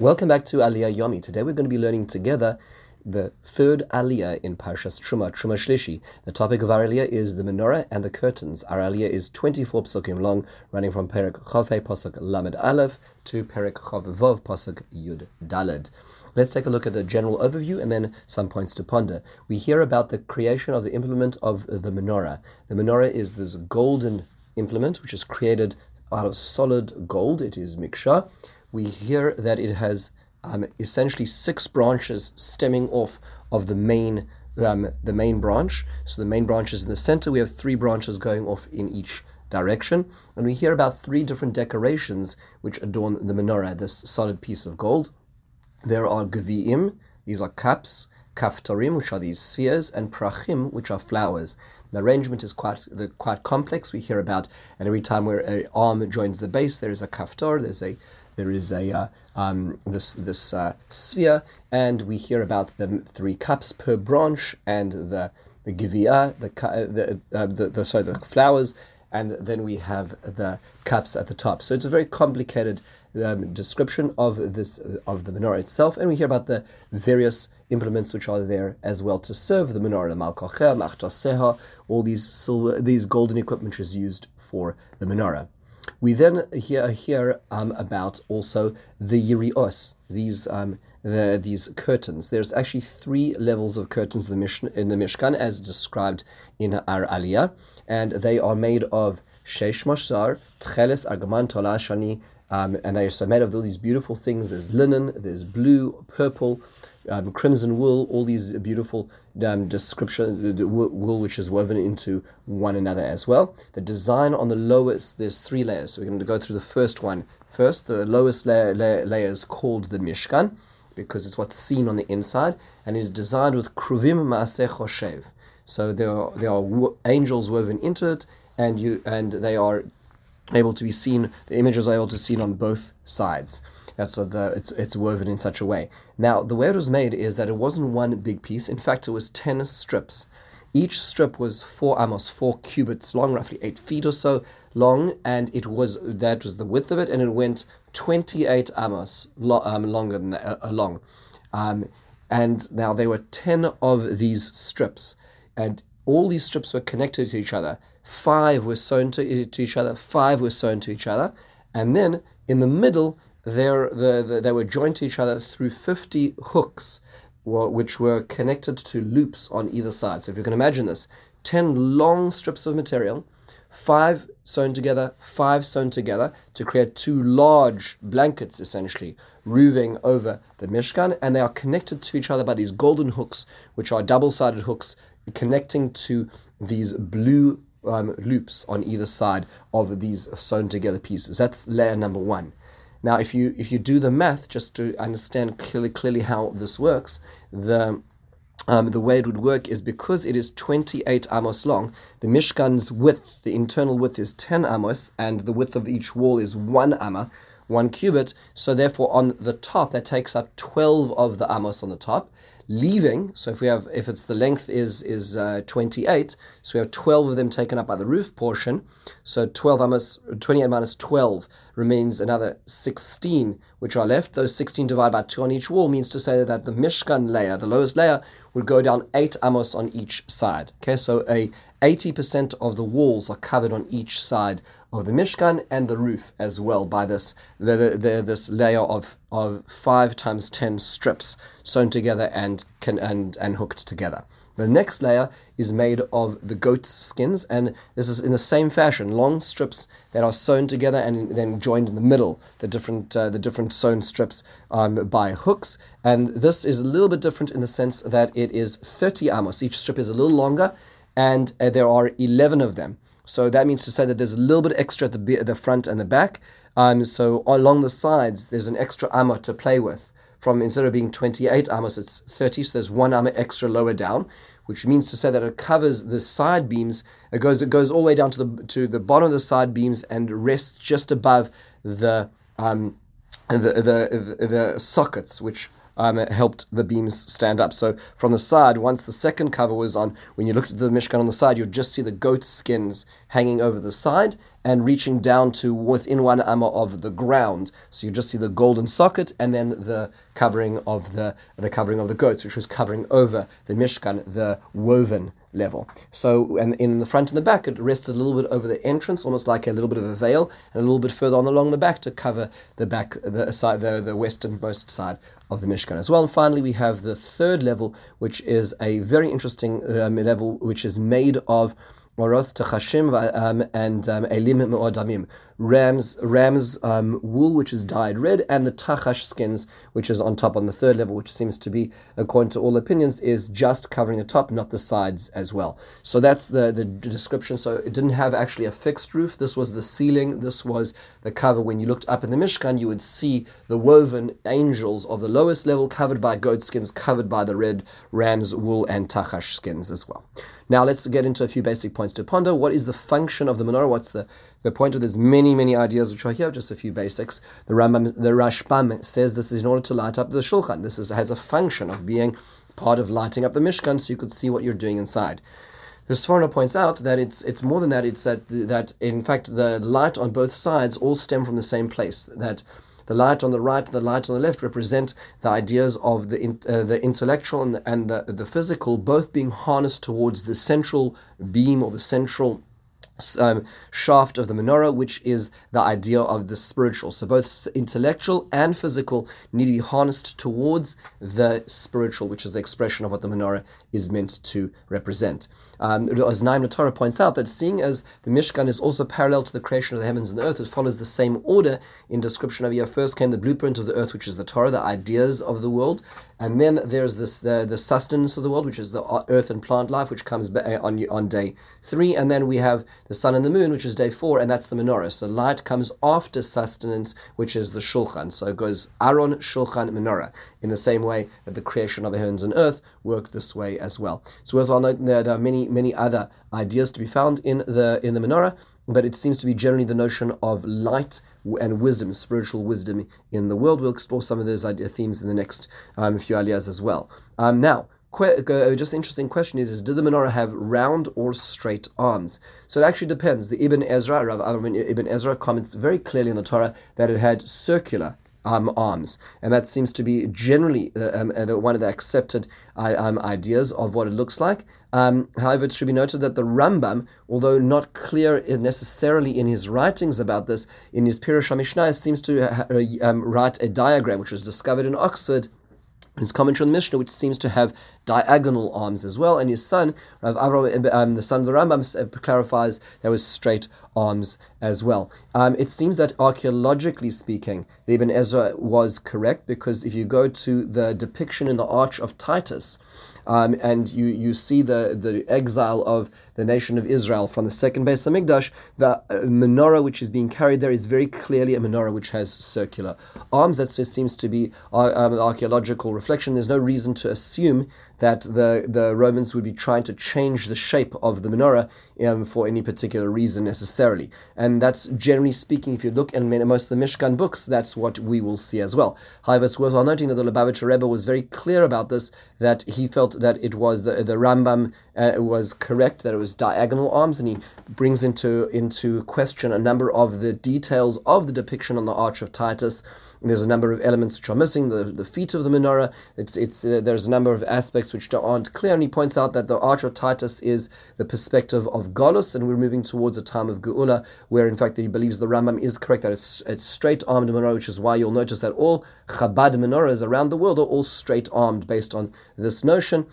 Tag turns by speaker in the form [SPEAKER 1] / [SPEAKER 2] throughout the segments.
[SPEAKER 1] Welcome back to Aliyah Yomi. Today we're going to be learning together the third Aliyah in Parshas Truma, Truma Shlishi. The topic of our Aliyah is the menorah and the curtains. Our Aliyah is 24 psukim long, running from Perek Chavei Pasuk Lamed Aleph to Perek Chav Vov Pasuk Yud Daled. Let's take a look at the general overview and then some points to ponder. We hear about the creation of the implement of the menorah. The menorah is this golden implement which is created out of solid gold. It is miksha we hear that it has um, essentially six branches stemming off of the main um, the main branch. So the main branch is in the center. We have three branches going off in each direction, and we hear about three different decorations which adorn the menorah. This solid piece of gold. There are geviim. These are cups. Kaftarim, which are these spheres, and prachim, which are flowers. The arrangement is quite the, quite complex. We hear about, and every time where an arm joins the base, there is a kaftar. There's a there is a uh, um, this this uh, sphere, and we hear about the three cups per branch and the the givia, the uh, the, uh, the, the sorry the flowers, and then we have the cups at the top. So it's a very complicated um, description of this of the menorah itself, and we hear about the various implements which are there as well to serve the menorah, the malkocher, machtaseha, all these silver, these golden equipment which is used for the menorah. We then hear, hear um, about also the yirios, these um, the, these curtains. There's actually three levels of curtains in the, Mish- in the Mishkan as described in our Aliyah, and they are made of sheish mashar, tcheles, argaman, tola, shani, um, and they are made of all these beautiful things. There's linen, there's blue, purple, um, crimson wool, all these beautiful um, description, the wool which is woven into one another as well. The design on the lowest, there's three layers. So we're going to go through the first one first. The lowest layer, layer, layer is called the Mishkan because it's what's seen on the inside and is designed with kruvim maaseh choshev. So there are, there are angels woven into it and you and they are able to be seen, the images are able to be seen on both sides. That's so the it's it's woven in such a way. Now the way it was made is that it wasn't one big piece. In fact, it was ten strips. Each strip was four amos, four cubits long, roughly eight feet or so long, and it was that was the width of it, and it went twenty-eight amos lo, um, longer than uh, long. Um, and now there were ten of these strips, and all these strips were connected to each other. Five were sewn to, to each other. Five were sewn to each other, and then in the middle the, the, they were joined to each other through 50 hooks, which were connected to loops on either side. So if you can imagine this 10 long strips of material, five sewn together, five sewn together to create two large blankets essentially, roofing over the Mishkan, and they are connected to each other by these golden hooks, which are double sided hooks connecting to these blue um, loops on either side of these sewn together pieces. That's layer number one. Now, if you if you do the math, just to understand clearly clearly how this works, the um, the way it would work is because it is 28 amos long, the Mishkan's width, the internal width is 10 amos, and the width of each wall is 1 amma, 1 cubit. So therefore, on the top, that takes up 12 of the amos on the top leaving. So if we have, if it's the length is is uh, 28, so we have 12 of them taken up by the roof portion. So 12 minus 28 minus 12 remains another 16, which are left. Those 16 divided by two on each wall means to say that the Mishkan layer, the lowest layer, would go down eight amos on each side. Okay, so a 80% of the walls are covered on each side of the Mishkan and the roof as well by this the, the, this layer of, of five times ten strips sewn together and can and, and hooked together. The next layer is made of the goat's skins, and this is in the same fashion, long strips that are sewn together and then joined in the middle, the different uh, the different sewn strips um, by hooks. And this is a little bit different in the sense that it is 30 amos. Each strip is a little longer, and uh, there are 11 of them. So that means to say that there's a little bit extra at the, the front and the back. Um, so along the sides, there's an extra amma to play with. From instead of being 28 ammas, it's 30. So there's one amma extra lower down, which means to say that it covers the side beams. It goes it goes all the way down to the to the bottom of the side beams and rests just above the um, the, the, the, the sockets, which um, helped the beams stand up. So from the side, once the second cover was on, when you looked at the Mishkan on the side, you'd just see the goat skins hanging over the side and reaching down to within one amma of the ground. So you just see the golden socket and then the covering of the the covering of the goats, which was covering over the Mishkan, the woven level. So, and in the front and the back, it rested a little bit over the entrance, almost like a little bit of a veil, and a little bit further on along the back to cover the back, the side, the, the westernmost side of the Mishkan as well. And finally, we have the third level, which is a very interesting um, level, which is made of Moros Techashim and um, Elim Me'odamim. Ram's, ram's um, wool, which is dyed red, and the Tachash skins, which is on top on the third level, which seems to be, according to all opinions, is just covering the top, not the sides as well. So that's the, the description. So it didn't have actually a fixed roof. This was the ceiling. This was the cover. When you looked up in the Mishkan, you would see the woven angels of the lowest level covered by goat skins, covered by the red ram's wool and Tachash skins as well. Now let's get into a few basic points to ponder. What is the function of the menorah? What's the, the point of this? Many, many ideas which are here, just a few basics. The Rambam, the Rashbam says this is in order to light up the Shulchan. This is, has a function of being part of lighting up the Mishkan so you could see what you're doing inside. The Sforno points out that it's it's more than that. It's that that in fact the light on both sides all stem from the same place. That the light on the right, the light on the left represent the ideas of the in, uh, the intellectual and, the, and the, the physical, both being harnessed towards the central beam or the central um, shaft of the menorah, which is the idea of the spiritual. So both intellectual and physical need to be harnessed towards the spiritual, which is the expression of what the menorah is meant to represent. Um, as Naim Torah points out, that seeing as the Mishkan is also parallel to the creation of the heavens and the earth, it follows the same order in description of here. First came the blueprint of the earth, which is the Torah, the ideas of the world, and then there's this the, the sustenance of the world, which is the uh, earth and plant life, which comes on on day three, and then we have the sun and the moon, which is day four, and that's the menorah. So light comes after sustenance, which is the shulchan. So it goes Aaron, shulchan, menorah. In the same way that the creation of the heavens and earth worked this way as well. It's worthwhile noting that there are many many other ideas to be found in the in the menorah, but it seems to be generally the notion of light and wisdom, spiritual wisdom in the world. We'll explore some of those idea themes in the next um, few aliyahs as well. Um, now. Que- uh, just interesting question is, is did the menorah have round or straight arms? So it actually depends. The Ibn Ezra, Rav Ibn Ezra comments very clearly in the Torah that it had circular um, arms, and that seems to be generally uh, um, uh, one of the accepted uh, um, ideas of what it looks like. Um, however, it should be noted that the Rambam, although not clear necessarily in his writings about this, in his Pirush Mishnah seems to um, write a diagram which was discovered in Oxford his commentary on the Mishnah, which seems to have diagonal arms as well, and his son, Rav um, the son of the Rambam, uh, clarifies there was straight arms as well. Um, it seems that archaeologically speaking, the Ibn Ezra was correct because if you go to the depiction in the Arch of Titus, um, and you, you see the, the exile of the nation of Israel from the second Beis Hamikdash, the uh, menorah which is being carried there is very clearly a menorah which has circular arms. That seems to be uh, um, archaeological reflection. There's no reason to assume that the, the Romans would be trying to change the shape of the menorah um, for any particular reason necessarily. And that's generally speaking, if you look in most of the Mishkan books, that's what we will see as well. However, it's worthwhile noting that the Lubavitcher Rebbe was very clear about this, that he felt that it was the, the Rambam uh, was correct, that it was diagonal arms, and he brings into, into question a number of the details of the depiction on the Arch of Titus. There's a number of elements which are missing. The, the feet of the menorah. It's it's uh, there's a number of aspects which aren't clear. And he points out that the Arch of Titus is the perspective of Golus, and we're moving towards a time of Geula, where in fact he believes the Rambam is correct that it's, it's straight armed menorah, which is why you'll notice that all Chabad menorahs around the world are all straight armed based on this notion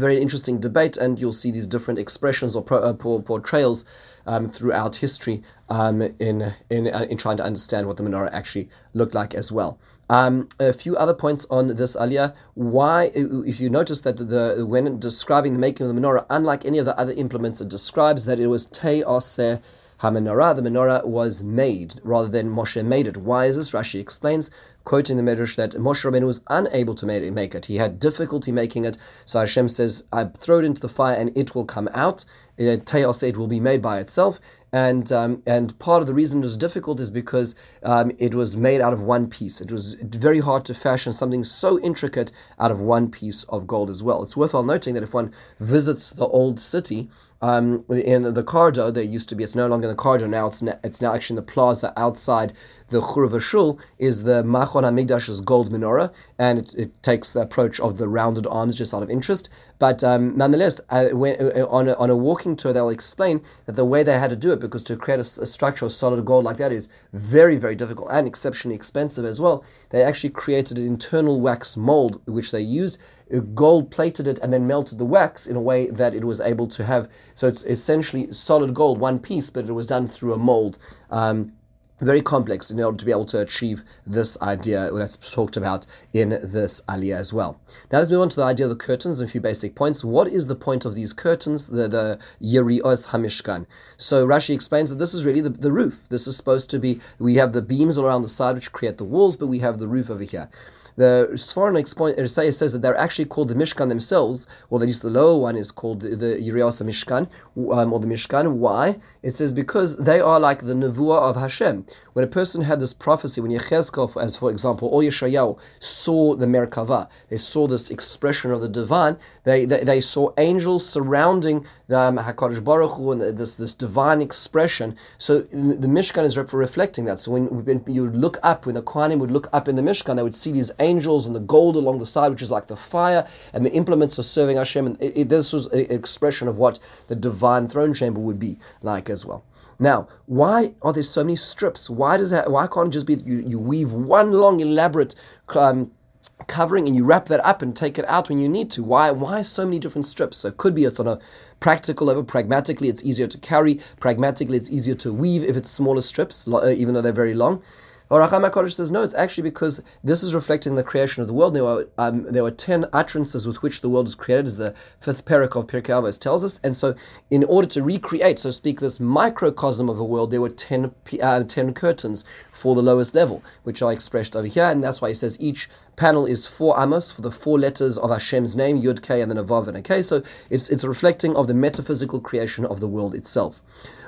[SPEAKER 1] very interesting debate, and you'll see these different expressions or pro, uh, portrayals um, throughout history um, in, in, uh, in trying to understand what the menorah actually looked like as well. Um, a few other points on this aliyah. Why, if you notice that the when describing the making of the menorah, unlike any of the other implements, it describes that it was te aseh HaMenorah, the menorah was made rather than Moshe made it. Why is this? Rashi explains, quoting the Medrash, that Moshe Rabbeinu was unable to make it. He had difficulty making it. So Hashem says, I throw it into the fire and it will come out. Teos, it will be made by itself. and um, and part of the reason it was difficult is because um, it was made out of one piece. It was very hard to fashion something so intricate out of one piece of gold as well. It's worthwhile noting that if one visits the old city, um, in the corridor, there used to be, it's no longer in the corridor now, it's, it's now actually in the plaza outside the Churva Shul, is the Machon HaMikdash's gold menorah, and it, it, takes the approach of the rounded arms just out of interest. But um, nonetheless, uh, when, uh, on, a, on a walking tour, they'll explain that the way they had to do it, because to create a, a structure of solid gold like that is very, very difficult and exceptionally expensive as well, they actually created an internal wax mold, which they used gold plated it and then melted the wax in a way that it was able to have. So it's essentially solid gold, one piece, but it was done through a mold. Um, very complex in order to be able to achieve this idea that's talked about in this aliyah as well. Now let's move on to the idea of the curtains and a few basic points. What is the point of these curtains, the, the Yerios Hamishkan? So Rashi explains that this is really the, the roof. This is supposed to be, we have the beams all around the side which create the walls, but we have the roof over here. The Sforno explain, says that they're actually called the Mishkan themselves, or at least the lower one is called the, the Mishkan, um, or the Mishkan. Why? It says because they are like the Nevuah of Hashem. When a person had this prophecy, when Yechezkel, as for example, or Yeshayahu, saw the Merkava, they saw this expression of the divine, they, they, they saw angels surrounding the um, HaKadosh Baruch Hu and this, this divine expression. So the Mishkan is for reflecting that. So when, when you look up, when the Kohanim would look up in the Mishkan, they would see these angels and the gold along the side, which is like the fire, and the implements of serving Hashem. And it, it, this was an expression of what the divine throne chamber would be like as well. Now, why are there so many strips? Why does that? Why can't it just be you, you weave one long elaborate um, covering and you wrap that up and take it out when you need to? Why? Why so many different strips? So it could be it's on a practical level. Pragmatically, it's easier to carry. Pragmatically, it's easier to weave if it's smaller strips, even though they're very long. Or Racham HaKodesh says, no, it's actually because this is reflecting the creation of the world. There were, um, there were 10 utterances with which the world was created, as the fifth parak of Pirkei Avos tells us. And so, in order to recreate, so to speak, this microcosm of the world, there were 10, uh, 10 curtains for the lowest level, which are expressed over here. And that's why he says each panel is four amos for the four letters of Hashem's name, Yud K, and then a Vav and a K. So it's, it's reflecting of the metaphysical creation of the world itself.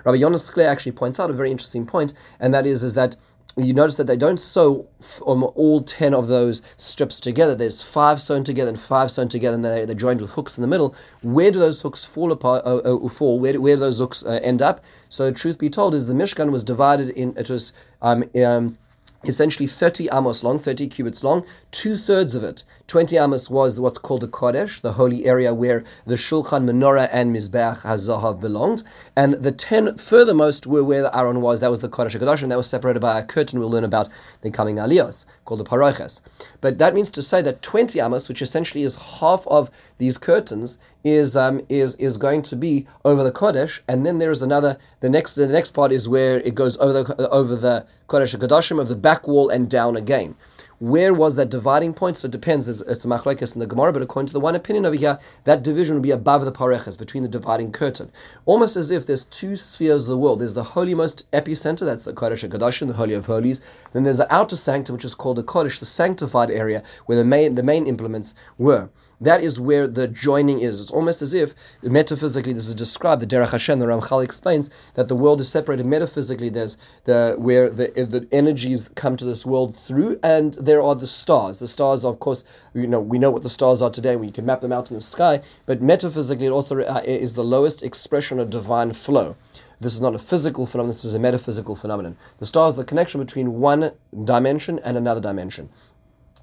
[SPEAKER 1] Rabbi Jonas Skler actually points out a very interesting point, and that is, is that you notice that they don't sew um, all 10 of those strips together. There's five sewn together and five sewn together, and they're, they're joined with hooks in the middle. Where do those hooks fall apart? Uh, uh, fall? Where do, where do those hooks uh, end up? So, truth be told, is the Mishkan was divided in it was um, um, essentially 30 amos long, 30 cubits long. Two thirds of it, 20 amos, was what's called the Kodesh, the holy area where the Shulchan, Menorah, and Mizbeach HaZahav belonged. And the 10 furthermost were where the Aaron was, that was the Kodesh HaKadosh, and that was separated by a curtain we'll learn about the coming Aliyos, called the Paroches. But that means to say that 20 amos, which essentially is half of these curtains, is um, is is going to be over the Kodesh, and then there is another. The next the next part is where it goes over the over the Kodesh HaKadoshim of the back wall and down again. Where was that dividing point? So it depends. It's, it's a machlekes in the Gemara, but according to the one opinion over here, that division would be above the pareches, between the dividing curtain. Almost as if there's two spheres of the world. There's the holy most epicenter, that's the Kodesh HaKadoshim, the Holy of Holies. Then there's the outer sanctum, which is called the Kodesh, the sanctified area, where the main, the main implements were. That is where the joining is. It's almost as if, metaphysically, this is described. The Derech Hashem, the Ramchal explains that the world is separated metaphysically. There's the where the, the energies come to this world through, and there are the stars. The stars, of course, you know we know what the stars are today. We can map them out in the sky, but metaphysically, it also uh, is the lowest expression of divine flow. This is not a physical phenomenon, this is a metaphysical phenomenon. The stars the connection between one dimension and another dimension.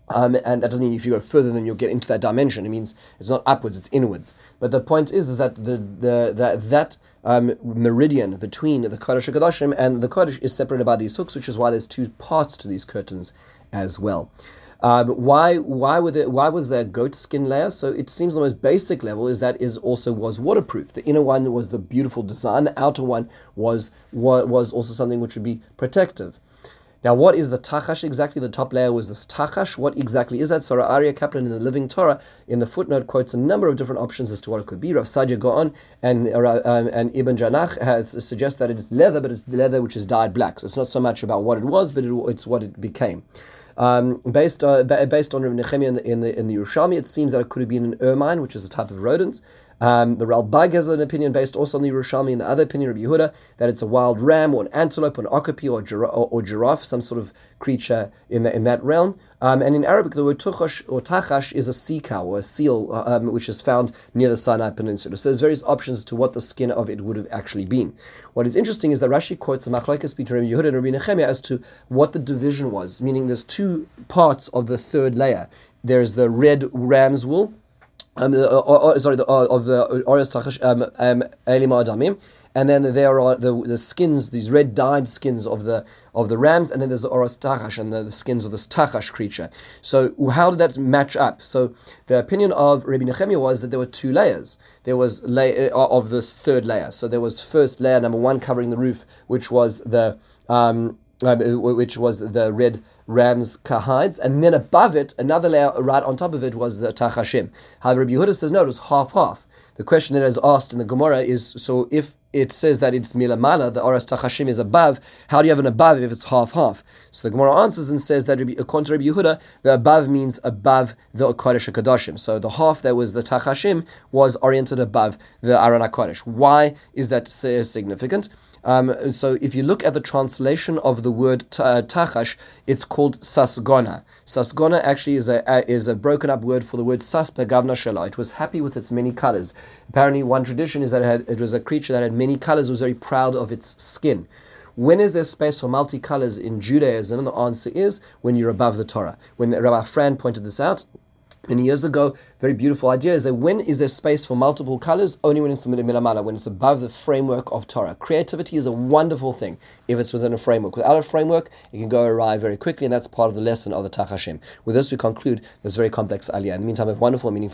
[SPEAKER 1] Um, and that doesn't mean if you go further then you'll get into that dimension. It means it's not upwards, it's inwards. But the point is, is that the, the, the that um, meridian between the Kodesh HaKadoshim and the Kodesh is separated by these hooks, which is why there's two parts to these curtains as well. Um, why why were there, why was there a goat skin layer? So it seems the most basic level is that is also was waterproof. The inner one was the beautiful design. The outer one was was also something which would be protective. Now, what is the tachash exactly? The top layer was this tachash. What exactly is that? So, Aryeh Kaplan in the Living Torah, in the footnote, quotes a number of different options as to what it could be. Rav Saadia Gaon and, uh, um, and Ibn Janach has, suggest that it is leather, but it's leather which is dyed black. So, it's not so much about what it was, but it, it's what it became. Um, based uh, based on Nehemiah in the, in the in the Yerushalmi, it seems that it could have been an ermine, which is a type of rodent. Um, the Ralbag has an opinion based also on the Yerushalmi and the other opinion of Yehuda that it's a wild ram or an antelope or an okapi or, or, or, giraffe, some sort of creature in, the, in that realm. Um, and in Arabic, the word tuchash or tachash is a sea cow or a seal, um, which is found near the Sinai Peninsula. So there's various options to what the skin of it would have actually been. What is interesting is that Rashi quotes the machlokes between Rabbi Yehuda and Rabbi Nechemia as to what the division was, meaning there's two parts of the third layer. There's the red ram's wool, um, uh, uh, uh, sorry, the, of the Oris um, um, Adamim, and then there are the, the skins, these red dyed skins of the of the rams, and then there's the Oros Tachash and the, the, skins of this Tachash creature. So how did that match up? So the opinion of Rabbi Nehemiah was that there were two layers. There was layer of this third layer. So there was first layer number one covering the roof, which was the um, which was the red ram's kahides, and then above it, another layer right on top of it was the tachashim. However, Rabbi Yehuda says no, it was half half. The question that is asked in the Gemara is so if it says that it's milamala, the oras tachashim is above, how do you have an above if it's half half? So the Gemara answers and says that according to Rabbi Yehuda, the above means above the Kodesh HaKadoshim. So the half that was the tachashim was oriented above the Aron HaKodesh. Why is that significant? Um, so if you look at the translation of the word uh, tachash, it's called sasgona. Sasgona actually is a, is a broken up word for the word saspe gavna shela. It was happy with its many colors. Apparently, one tradition is that it, had, it was a creature that had many colors, was very proud of its skin. When is there space for multicolors in Judaism? The answer is when you're above the Torah. When Rabbi Fran pointed this out, many years ago, very beautiful idea is that when is there space for multiple colors? Only when it's the milamala, when it's above the framework of Torah. Creativity is a wonderful thing if it's within a framework. Without a framework, it can go awry very quickly, and that's part of the lesson of the Tachashim. With this, we conclude this very complex aliyah. In the meantime, have wonderful meaningful